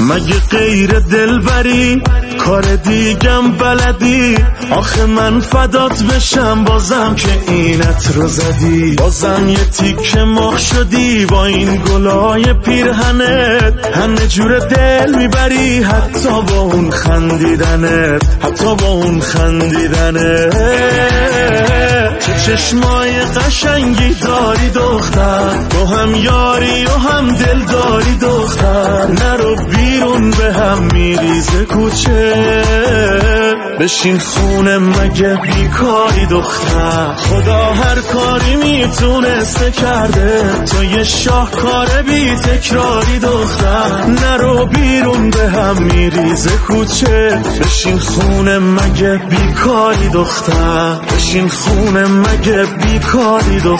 مگه غیر دلبری؟ کار دیگم بلدی؟ آخه من فدات بشم بازم که اینت رو زدی. بازم یه تیک مخ شدی با این گلای پیرهنت. همه جور دل می‌بری حتی با اون خندیدنت. حتی با اون خندیدنت. چه چشمای قشنگی داری دختر. تو هم یاری و هم دل داری دختر. بیرون به هم میریزه کوچه. بشین خونه مگه بیکاری دختر. خدا هر کاری می‌تونسته کرده. تو یه شاهکار بی تکراری دختر. نرو بیرون به هم میریزه کوچه. بشین خونه مگه بیکاری دختر. بشین خونه مگه بیکاری دختر.